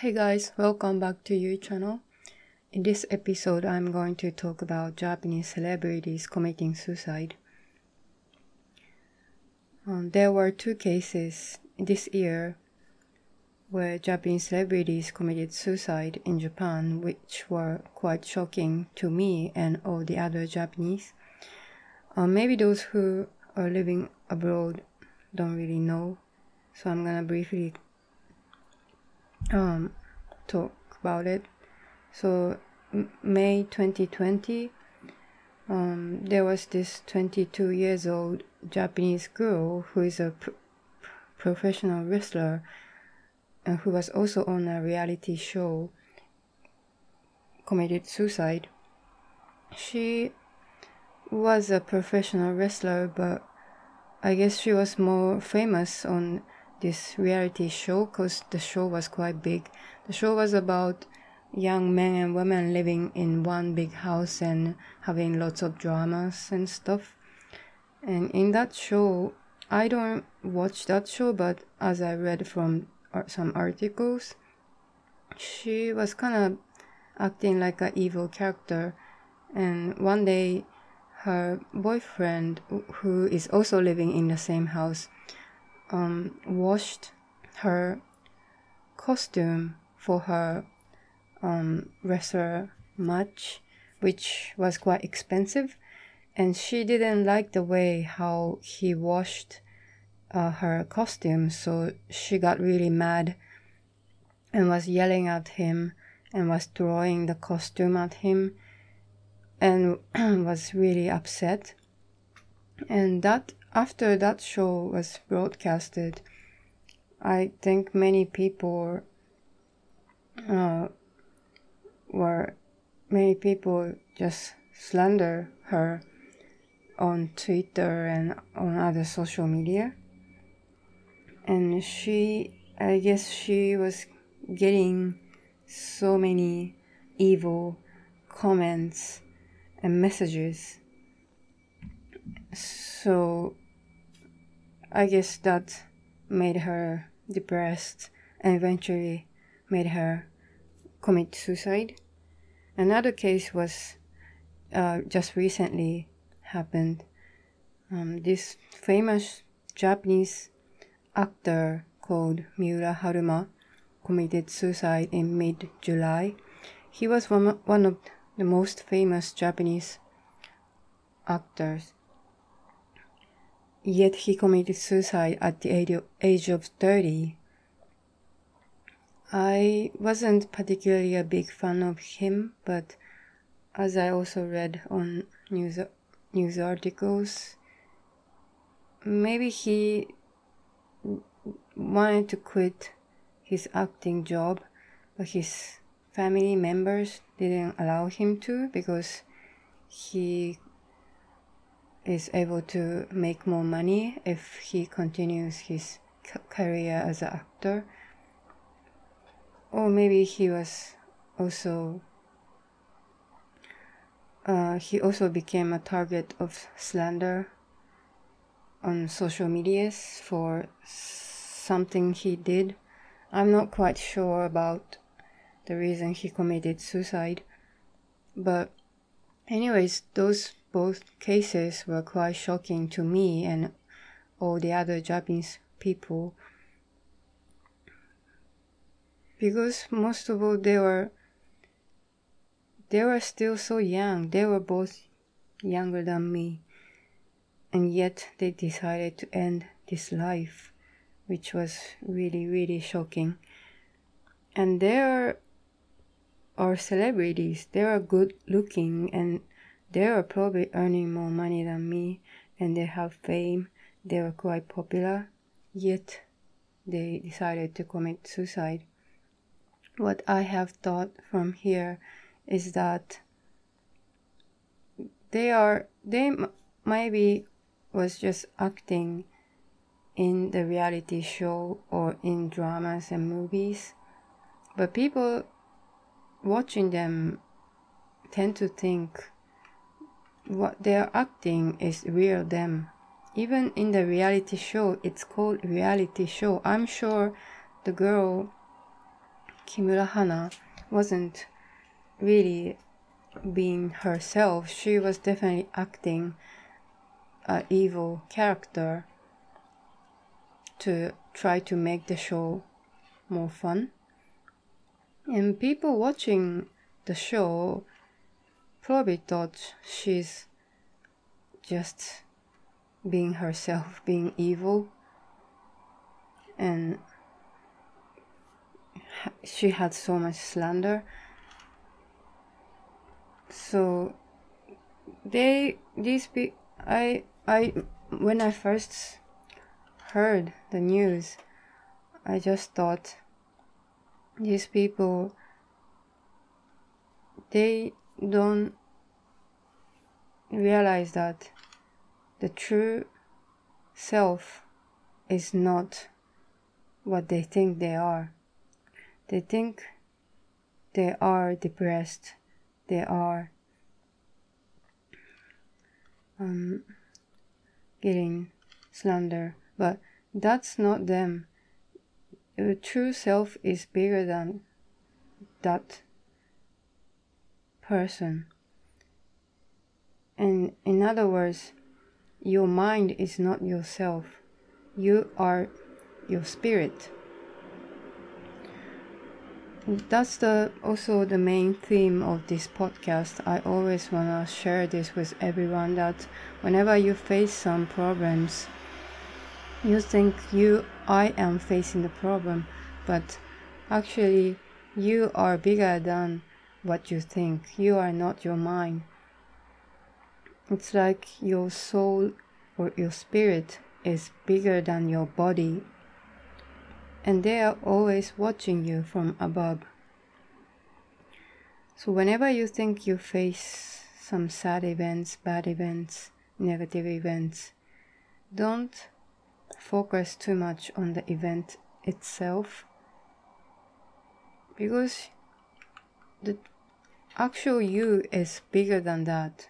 Hey guys, welcome back to your channel. In this episode, I'm going to talk about Japanese celebrities committing suicide. Um, there were two cases this year where Japanese celebrities committed suicide in Japan, which were quite shocking to me and all the other Japanese. Um, maybe those who are living abroad don't really know, so I'm gonna briefly um, talk about it. So, May 2020, um, there was this 22 years old Japanese girl who is a pr- professional wrestler and who was also on a reality show committed suicide. She was a professional wrestler, but I guess she was more famous on this reality show because the show was quite big. The show was about young men and women living in one big house and having lots of dramas and stuff. And in that show, I don't watch that show, but as I read from uh, some articles, she was kind of acting like an evil character. And one day, her boyfriend, who is also living in the same house, um, washed her costume for her um, wrestler match, which was quite expensive. And she didn't like the way how he washed uh, her costume, so she got really mad and was yelling at him and was throwing the costume at him and was really upset. And that after that show was broadcasted, I think many people uh, were many people just slander her on Twitter and on other social media. And she, I guess she was getting so many evil comments and messages. So I guess that made her depressed and eventually made her commit suicide. Another case was uh, just recently happened. Um, this famous Japanese actor called Miura Haruma committed suicide in mid July. He was one, one of the most famous Japanese actors. Yet he committed suicide at the age of, age of 30. I wasn't particularly a big fan of him, but as I also read on news news articles, maybe he wanted to quit his acting job, but his family members didn't allow him to because he is able to make more money if he continues his career as an actor. Or maybe he was also uh, he also became a target of slander on social medias for something he did. I'm not quite sure about the reason he committed suicide, but anyways, those both cases were quite shocking to me and all the other Japanese people. Because most of all they were they were still so young. They were both younger than me. And yet they decided to end this life which was really really shocking. And there are celebrities. They are good looking and they are probably earning more money than me and they have fame. They were quite popular, yet they decided to commit suicide. What I have thought from here is that they are they maybe was just acting in the reality show or in dramas and movies but people watching them tend to think what they're acting is real them. Even in the reality show, it's called reality show. I'm sure the girl Kimura Hana wasn't really being herself. She was definitely acting an evil character to try to make the show more fun. And people watching the show probably thought she's just being herself, being evil. And she had so much slander. So they these pe- I I when I first heard the news, I just thought these people they don't realize that the true self is not what they think they are. They think they are depressed, they are um, getting slander, but that's not them. The true self is bigger than that person. And in other words, your mind is not yourself. You are your spirit. That's the also the main theme of this podcast. I always wanna share this with everyone that whenever you face some problems, you think you I am facing the problem, but actually you are bigger than what you think. You are not your mind. It's like your soul or your spirit is bigger than your body, and they are always watching you from above. So, whenever you think you face some sad events, bad events, negative events, don't focus too much on the event itself because the actual you is bigger than that.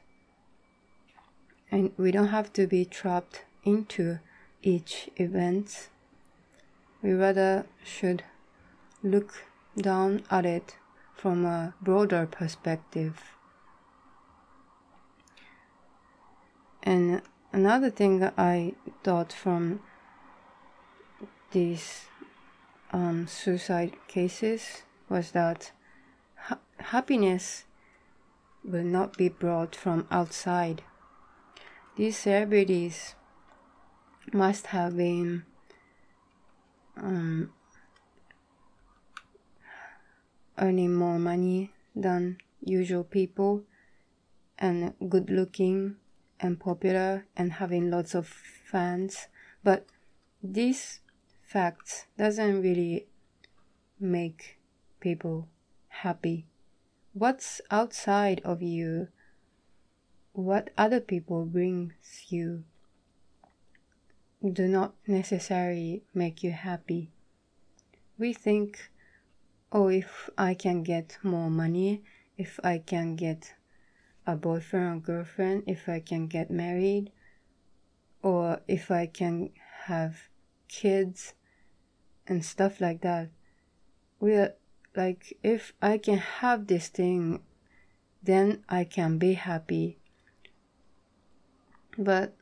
And we don't have to be trapped into each event. We rather should look down at it from a broader perspective. And another thing I thought from these um, suicide cases was that ha- happiness will not be brought from outside. These celebrities must have been um, earning more money than usual people and good looking and popular and having lots of fans. But these facts doesn't really make people happy. What's outside of you what other people brings you do not necessarily make you happy we think oh if i can get more money if i can get a boyfriend or girlfriend if i can get married or if i can have kids and stuff like that. We're like, if I can have this thing, then I can be happy. But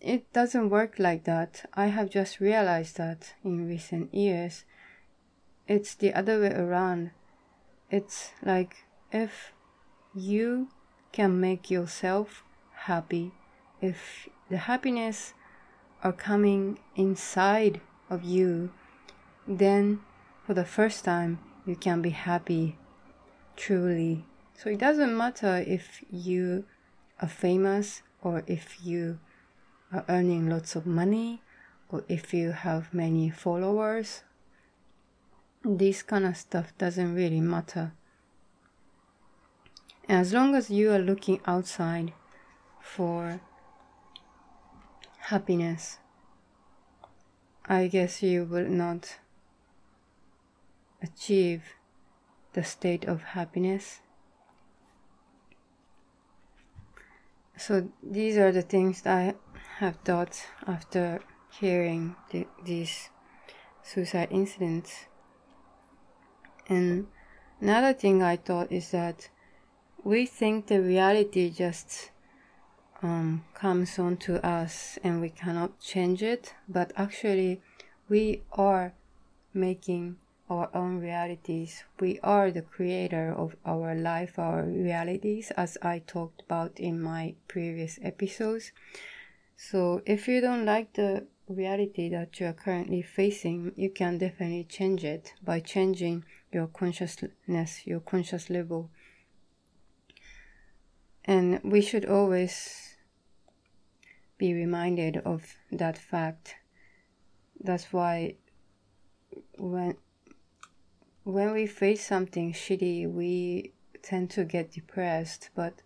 it doesn't work like that. I have just realized that in recent years. It's the other way around. It's like if you can make yourself happy, if the happiness are coming inside of you, then for the first time you can be happy truly. So it doesn't matter if you are famous or if you are earning lots of money or if you have many followers. This kind of stuff doesn't really matter. As long as you are looking outside for happiness, I guess you will not achieve the state of happiness. So these are the things that I have thought after hearing the, these suicide incidents. And another thing I thought is that we think the reality just um, comes onto us and we cannot change it, but actually, we are making our own realities. We are the creator of our life, our realities, as I talked about in my previous episodes. So, if you don't like the reality that you are currently facing, you can definitely change it by changing your consciousness, your conscious level. And we should always be reminded of that fact. That's why when when we face something shitty, we tend to get depressed, but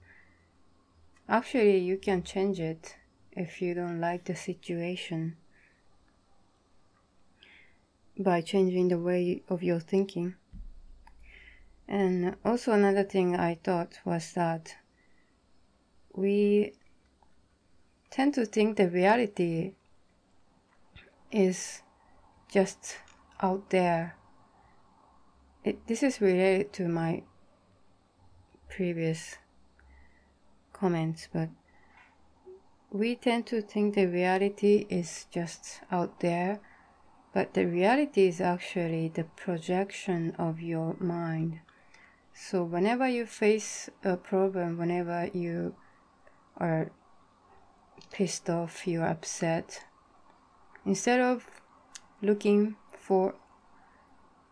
actually you can change it if you don't like the situation by changing the way of your thinking. And also another thing I thought was that we tend to think the reality is just out there. It, this is related to my previous comments, but we tend to think the reality is just out there but the reality is actually the projection of your mind. So, whenever you face a problem, whenever you are pissed off, you're upset, instead of looking for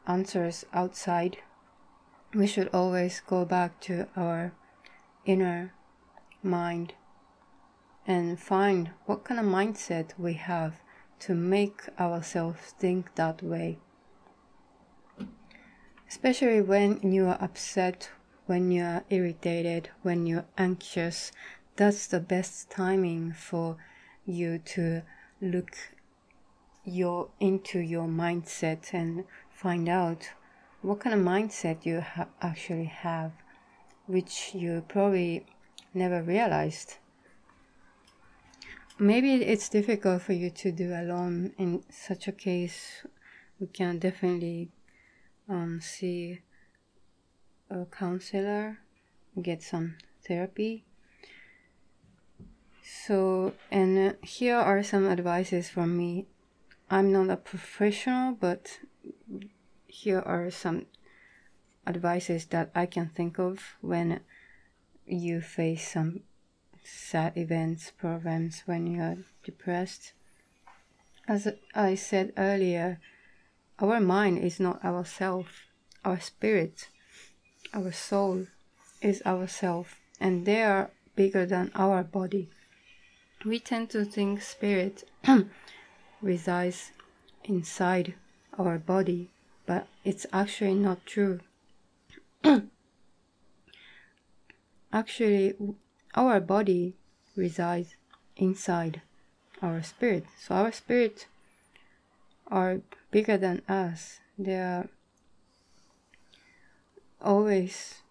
answers outside, we should always go back to our inner mind and find what kind of mindset we have to make ourselves think that way. Especially when you are upset, when you are irritated, when you're anxious, that's the best timing for you to look your into your mindset and find out what kind of mindset you ha- actually have, which you probably never realized. Maybe it's difficult for you to do alone. In such a case we can definitely um, see a counselor get some therapy. So and uh, here are some advices from me. I'm not a professional but here are some advices that i can think of when you face some sad events, problems when you are depressed. As I said earlier, our mind is not ourself. Our spirit, our soul is ourself, and they are bigger than our body. We tend to think spirit resides inside our body, but it's actually not true. actually, our body resides inside our spirit. So our spirit are bigger than us. They are always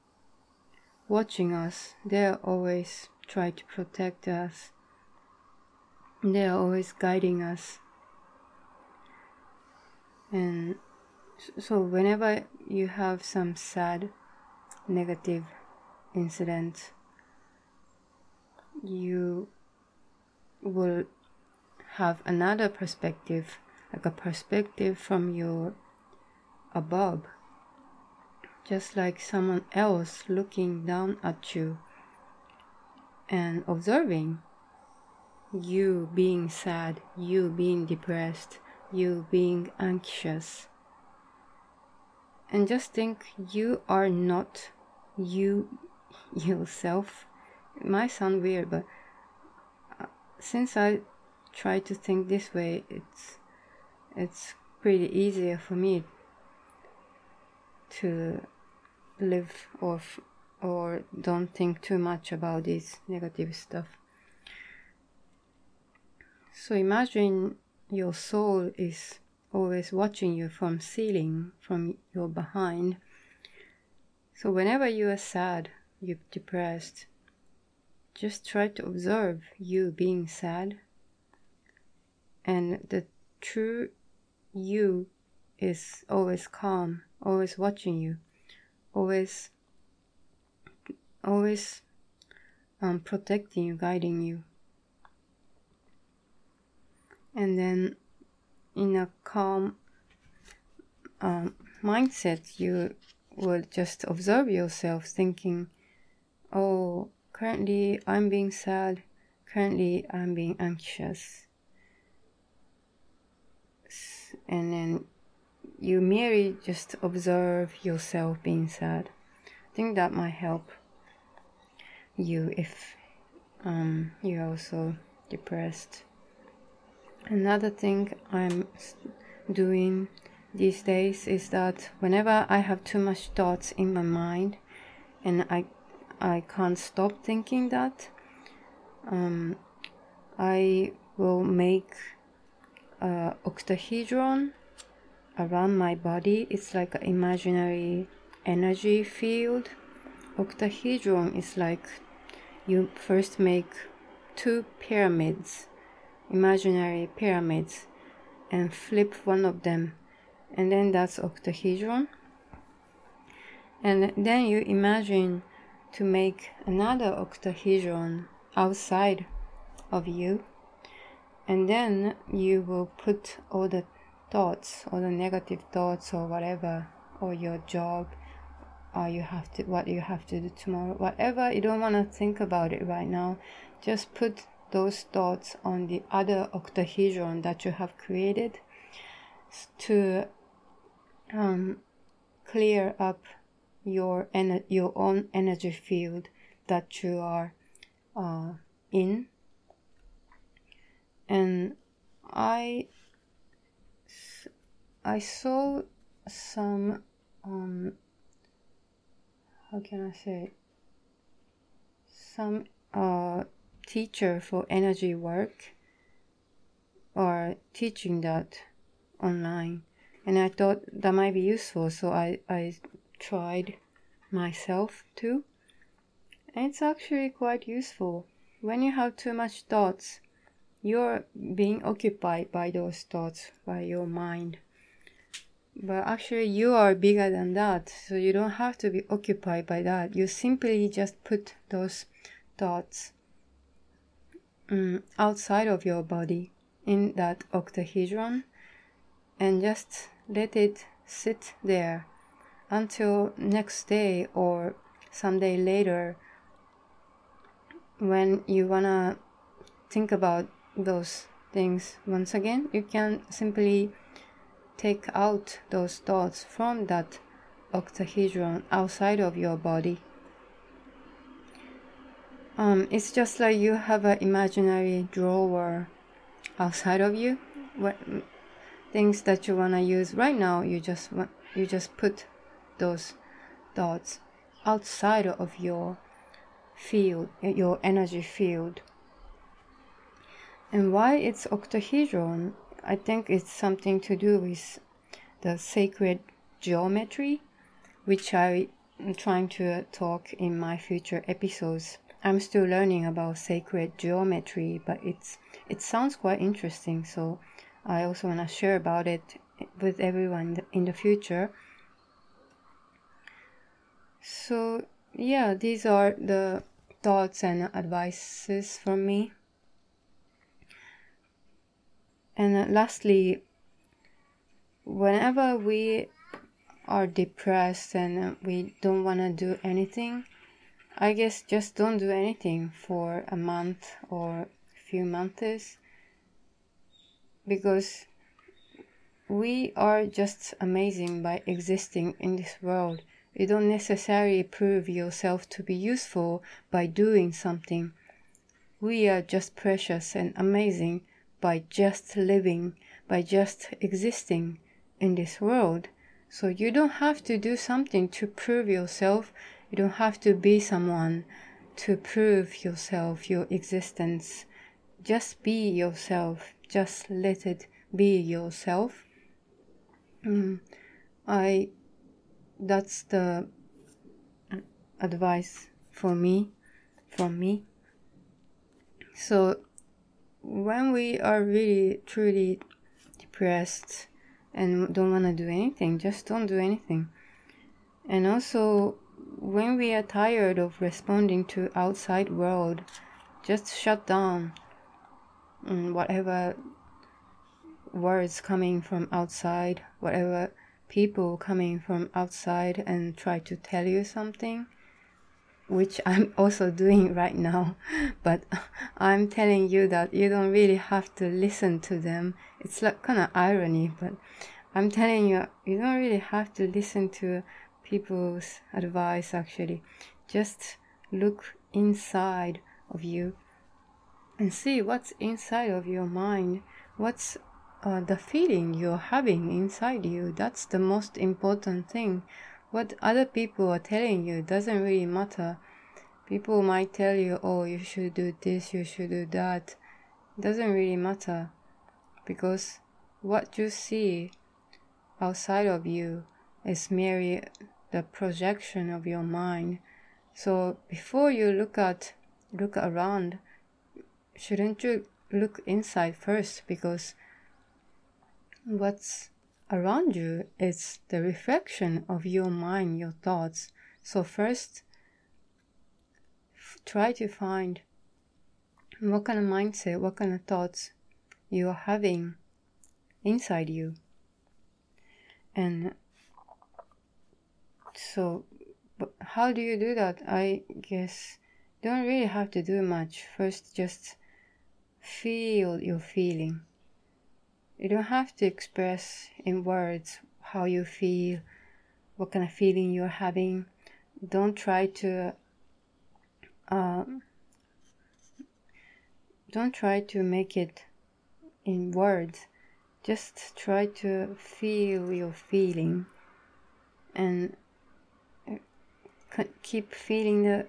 watching us. They are always trying to protect us. They are always guiding us. And so whenever you have some sad negative incident you will have another perspective, like a perspective from your above, just like someone else looking down at you and observing you being sad, you being depressed, you being anxious. And just think you are not you yourself it might sound weird, but uh, since I try to think this way, it's it's pretty easier for me to live or or don't think too much about this negative stuff. So imagine your soul is always watching you from ceiling, from your behind. So whenever you are sad, you're depressed, just try to observe you being sad. And the true you is always calm, always watching you, always, always um, protecting you, guiding you. And then in a calm um, mindset, you will just observe yourself thinking, oh, currently I'm being sad, currently I'm being anxious. And then you merely just observe yourself being sad. I think that might help you if um, you're also depressed. Another thing I'm doing these days is that whenever I have too much thoughts in my mind and I I can't stop thinking that um, I will make a octahedron around my body. It's like an imaginary energy field. Octahedron is like you first make two pyramids, imaginary pyramids, and flip one of them, and then that's octahedron. And then you imagine to make another octahedron outside of you, and then you will put all the thoughts or the negative thoughts or whatever or your job or you have to what you have to do tomorrow whatever you don't want to think about it right now just put those thoughts on the other octahedron that you have created to um, clear up your your own energy field that you are uh, in. And i I saw some um how can I say? Some uh teacher for energy work or teaching that online. And I thought that might be useful so I, I tried myself too. And it's actually quite useful. When you have too much thoughts you're being occupied by those thoughts by your mind. But actually, you are bigger than that, so you don't have to be occupied by that. You simply just put those thoughts um, outside of your body in that octahedron and just let it sit there until next day or someday later when you wanna think about those things once again you can simply take out those thoughts from that octahedron outside of your body. Um, it's just like you have an imaginary drawer outside of you. What things that you wanna use right now, you just want, you just put those thoughts outside of your field, your energy field. And why it's octahedron I think it's something to do with the sacred geometry, which I am trying to talk in my future episodes. I'm still learning about sacred geometry, but it's it sounds quite interesting, so I also want to share about it with everyone in the future. So, yeah, these are the thoughts and advices from me. And uh, lastly, whenever we are depressed and uh, we don't want to do anything, I guess just don't do anything for a month or few months because we are just amazing by existing in this world. You don't necessarily prove yourself to be useful by doing something. We are just precious and amazing by just living, by just existing in this world. So you don't have to do something to prove yourself. You don't have to be someone to prove yourself, your existence. Just be yourself. Just let it be yourself. Mm, I, that's the advice for me, from me. So when we are really truly depressed and don't want to do anything, just don't do anything. and also when we are tired of responding to outside world just shut down mm, whatever words coming from outside whatever people coming from outside and try to tell you something which i'm also doing right now but i'm telling you that you don't really have to listen to them. It's like kind of irony but i'm telling you you don't really have to listen to people's advice actually. Just look inside of you and see what's inside of your mind. What's uh, the feeling you're having inside you? That's the most important thing. What other people are telling you doesn't really matter. People might tell you, oh, you should do this, you should do that. It doesn't really matter because what you see outside of you is merely the projection of your mind. So before you look at look around, shouldn't you look inside first because what's around you is the reflection of your mind, your thoughts. So first f- try to find what kind of mindset, what kind of thoughts you are having inside you. And so but how do you do that? I guess don't really have to do much. First just feel your feeling. You don't have to express in words how you feel what kind of feeling you're having. Don't try to um, don't try to make it in words. Just try to feel your feeling and keep feeling the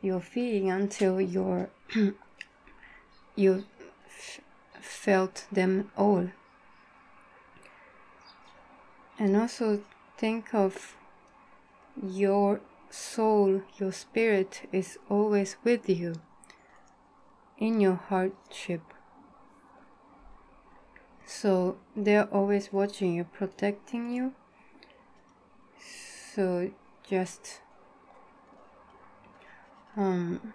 your feeling until you're you felt them all. And also think of your soul your spirit is always with you in your hardship. So they're always watching you protecting you. So just um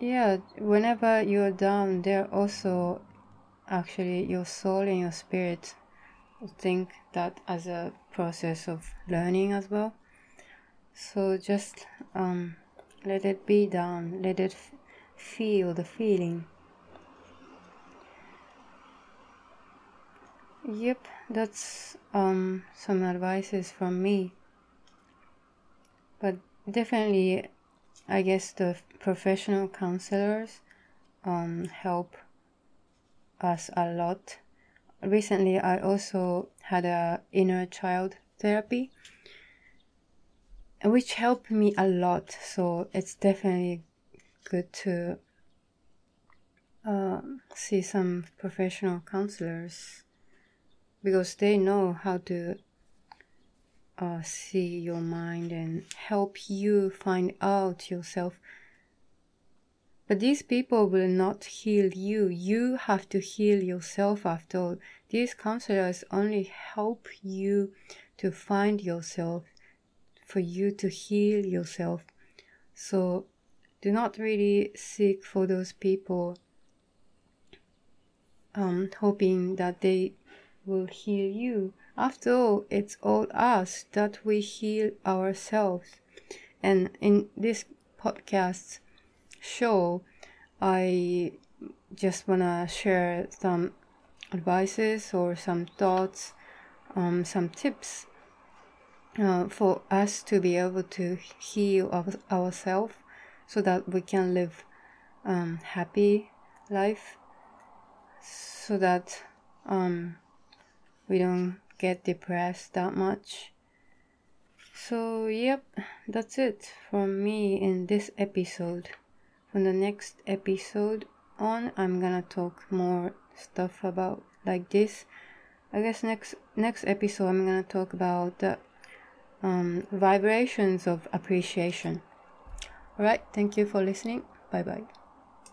yeah whenever you're down they're also actually your soul and your spirit think that as a process of learning as well. So just um let it be down let it feel the feeling Yep, that's um, some advices from me. But definitely, I guess the professional counselors um, help us a lot. Recently, I also had a inner child therapy, which helped me a lot. So it's definitely good to uh, see some professional counselors because they know how to uh, see your mind and help you find out yourself. But these people will not heal you. You have to heal yourself after all. These counselors only help you to find yourself, for you to heal yourself. So do not really seek for those people, um, hoping that they will heal you. After all, it's all us that we heal ourselves. And in this podcast show, I just want to share some advices or some thoughts, um, some tips uh, for us to be able to heal our, ourselves so that we can live um, happy life so that um, we don't get depressed that much. So, yep, that's it from me in this episode. From the next episode on, I'm gonna talk more stuff about like this. I guess next next episode I'm gonna talk about the um, vibrations of appreciation. Alright, thank you for listening. Bye bye.